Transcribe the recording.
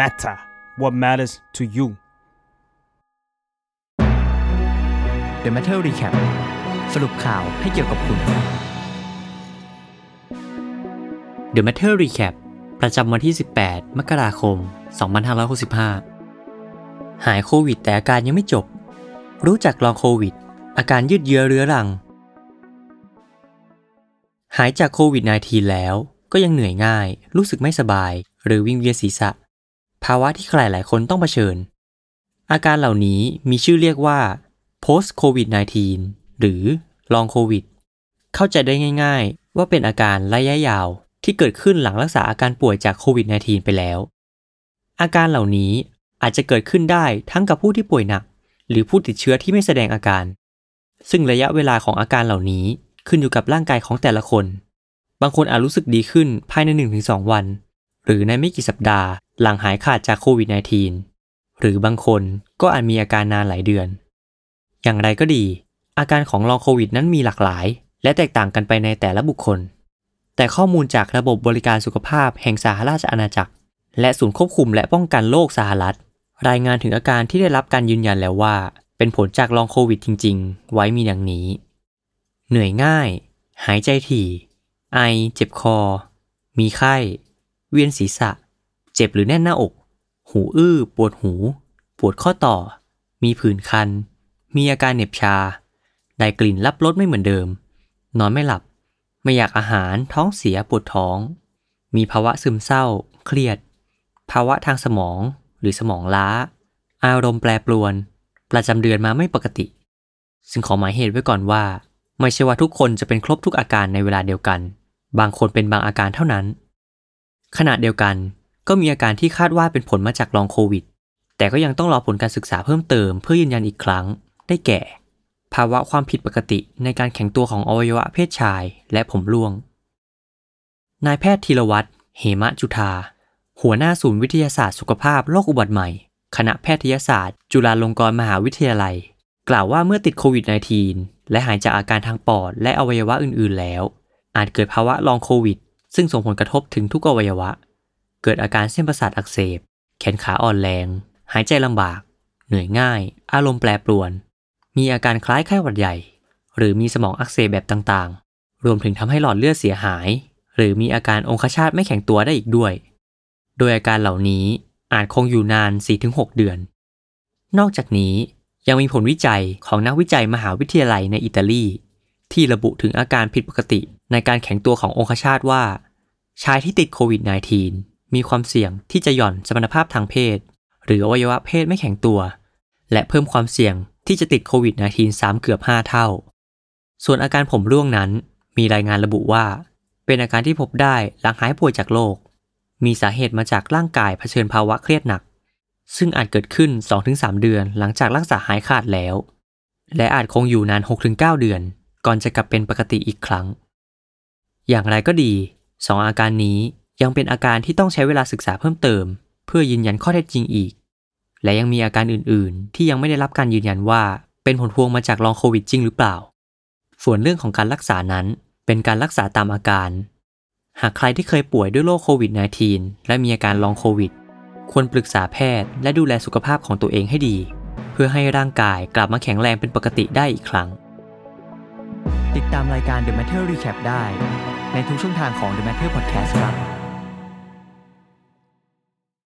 matter what matters to you The Matter Recap สรุปข่าวให้เกี่ยวกับคุณ The Matter Recap ประจำวันที่ 18 มกราคม 2565 หายโควิดแต่อาการยังไม่จบ รู้จักลองโควิด อาการยืดเยื้อเรื้อรัง หายจากโควิด -19 แล้วก็ยังเหนื่อยง่าย รู้สึกไม่สบาย หรือวิงเวียนศีรษะ ภาวะที่ใครหลายคนต้องเผชิญ อาการเหล่านี้มีชื่อเรียกว่า post covid 19หรือ long covid เข้าใจได้ง่าย ๆ ว่าเป็นอาการระยะยาวที่เกิดขึ้นหลังรักษาอาการป่วยจากโควิด -19 ไปแล้ว อาการเหล่านี้อาจจะเกิดขึ้นได้ทั้งกับผู้ที่ป่วยหนัก หรือผู้ติดเชื้อที่ไม่แสดงอาการ ซึ่งระยะเวลาของอาการเหล่านี้ขึ้นอยู่กับร่างกายของแต่ละคน บางคนอาจรู้สึกดีขึ้นภายใน 1-2 วัน หรือในไม่กี่สัปดาห์หลังหายขาดจากโควิด -19 หรือบางคนก็อาจมีอาการนานหลายเดือน อย่างไรก็ดี อาการของลองโควิดนั้นมีหลากหลาย และแตกต่างกันไปในแต่ละบุคคล แต่ข้อมูลจากระบบบริการสุขภาพแห่งสหราชอาณาจักร และศูนย์ควบคุมและป้องกันโรคสหรัฐ รายงานถึงอาการที่ได้รับการยืนยันแล้วว่า เป็นผลจากลองโควิดจริง ๆ ไว้มีดังนี้ เหนื่อยง่าย หายใจถี่ ไอ เจ็บคอ มีไข้ เวียนศีรษะ เจ็บหรือแน่นหน้าอก หูอื้อ ปวดหู ปวดข้อต่อ มีผื่นคัน มีอาการเหน็บชา ได้กลิ่นรับรสไม่เหมือนเดิม นอนไม่หลับ ไม่อยากอาหาร ท้องเสีย ปวดท้อง มีภาวะซึมเศร้า เครียด ภาวะทางสมอง หรือสมองล้า อารมณ์แปรปรวน ประจำเดือนมาไม่ปกติ ซึ่งขอหมายเหตุไว้ก่อนว่า ไม่ใช่ว่าทุกคนจะเป็นครบทุกอาการในเวลาเดียวกัน บางคนเป็นบางอาการเท่านั้น ขณะเดียวกันก็มีอาการที่คาดว่าเป็นผลมาจากลองโควิด แต่ก็ยังต้องรอผลการศึกษาเพิ่มเติมเพื่อยืนยันอีกครั้ง ได้แก่ ภาวะความผิดปกติในการแข็งตัวของอวัยวะเพศชายและผมร่วง นายแพทย์ธีรวัตรเหมะจุธา หัวหน้าศูนย์วิทยาศาสตร์สุขภาพโรคอุบัติใหม่ คณะแพทยศาสตร์ จุฬาลงกรณ์มหาวิทยาลัย กล่าวว่าเมื่อติดโควิด -19 และหายจากอาการทางปอดและอวัยวะอื่น ๆ แล้ว อาจเกิดภาวะลองโควิด ซึ่งส่งผลกระทบถึงทุกอวัยวะ เกิดอาการเส้นประสาทอักเสบ แขนขาอ่อนแรง หายใจลำบาก เหนื่อยง่าย อารมณ์แปรปรวน มีอาการคล้ายไข้หวัดใหญ่ หรือมีสมองอักเสบแบบต่างๆ รวมถึงทำให้หลอดเลือดเสียหาย หรือมีอาการองคชาตไม่แข็งตัวได้อีกด้วย โดยอาการเหล่านี้อาจคงอยู่นาน 4-6 เดือน นอกจากนี้ยังมีผลวิจัยของนักวิจัยมหาวิทยาลัยในอิตาลี ที่ระบุถึงอาการผิดปกติในการแข็งตัวขององคชาตว่า ชายที่ติดโควิด -19 มีความเสี่ยงที่จะหย่อนสมรรถภาพทางเพศ หรืออวัยวะเพศไม่แข็งตัว และเพิ่มความเสี่ยงที่จะติดโควิด -19 ซ้ำเกือบ 5 เท่า ส่วนอาการผมร่วงนั้นมีรายงานระบุว่า เป็นอาการที่พบได้หลังหายป่วยจากโรคมีสาเหตุมาจากร่างกายเผชิญภาวะเครียดหนัก ซึ่งอาจเกิดขึ้น 2-3 เดือนหลังจากรักษาหายขาดแล้ว และอาจคงอยู่นาน 6-9 เดือน ก่อนจะกลับเป็นปกติอีกครั้ง อย่างไรก็ดี สองอาการนี้ยังเป็นอาการที่ต้องใช้เวลาศึกษาเพิ่มเติม เพื่อยืนยันข้อเท็จจริงอีก และยังมีอาการอื่นๆ ที่ยังไม่ได้รับการยืนยันว่าเป็นผลพวงมาจากลองโควิดจริงหรือเปล่า ส่วนเรื่องของการรักษานั้นเป็นการรักษาตามอาการ หากใครที่เคยป่วยด้วยโรคโควิด -19 และมีอาการลองโควิด ควรปรึกษาแพทย์และดูแลสุขภาพของตัวเองให้ดี เพื่อให้ร่างกายกลับมาแข็งแรงเป็นปกติได้อีกครั้ง ติดตามรายการ The Matter Recap ได้ ในทุกช่องทางของ The Matter Podcast ครับ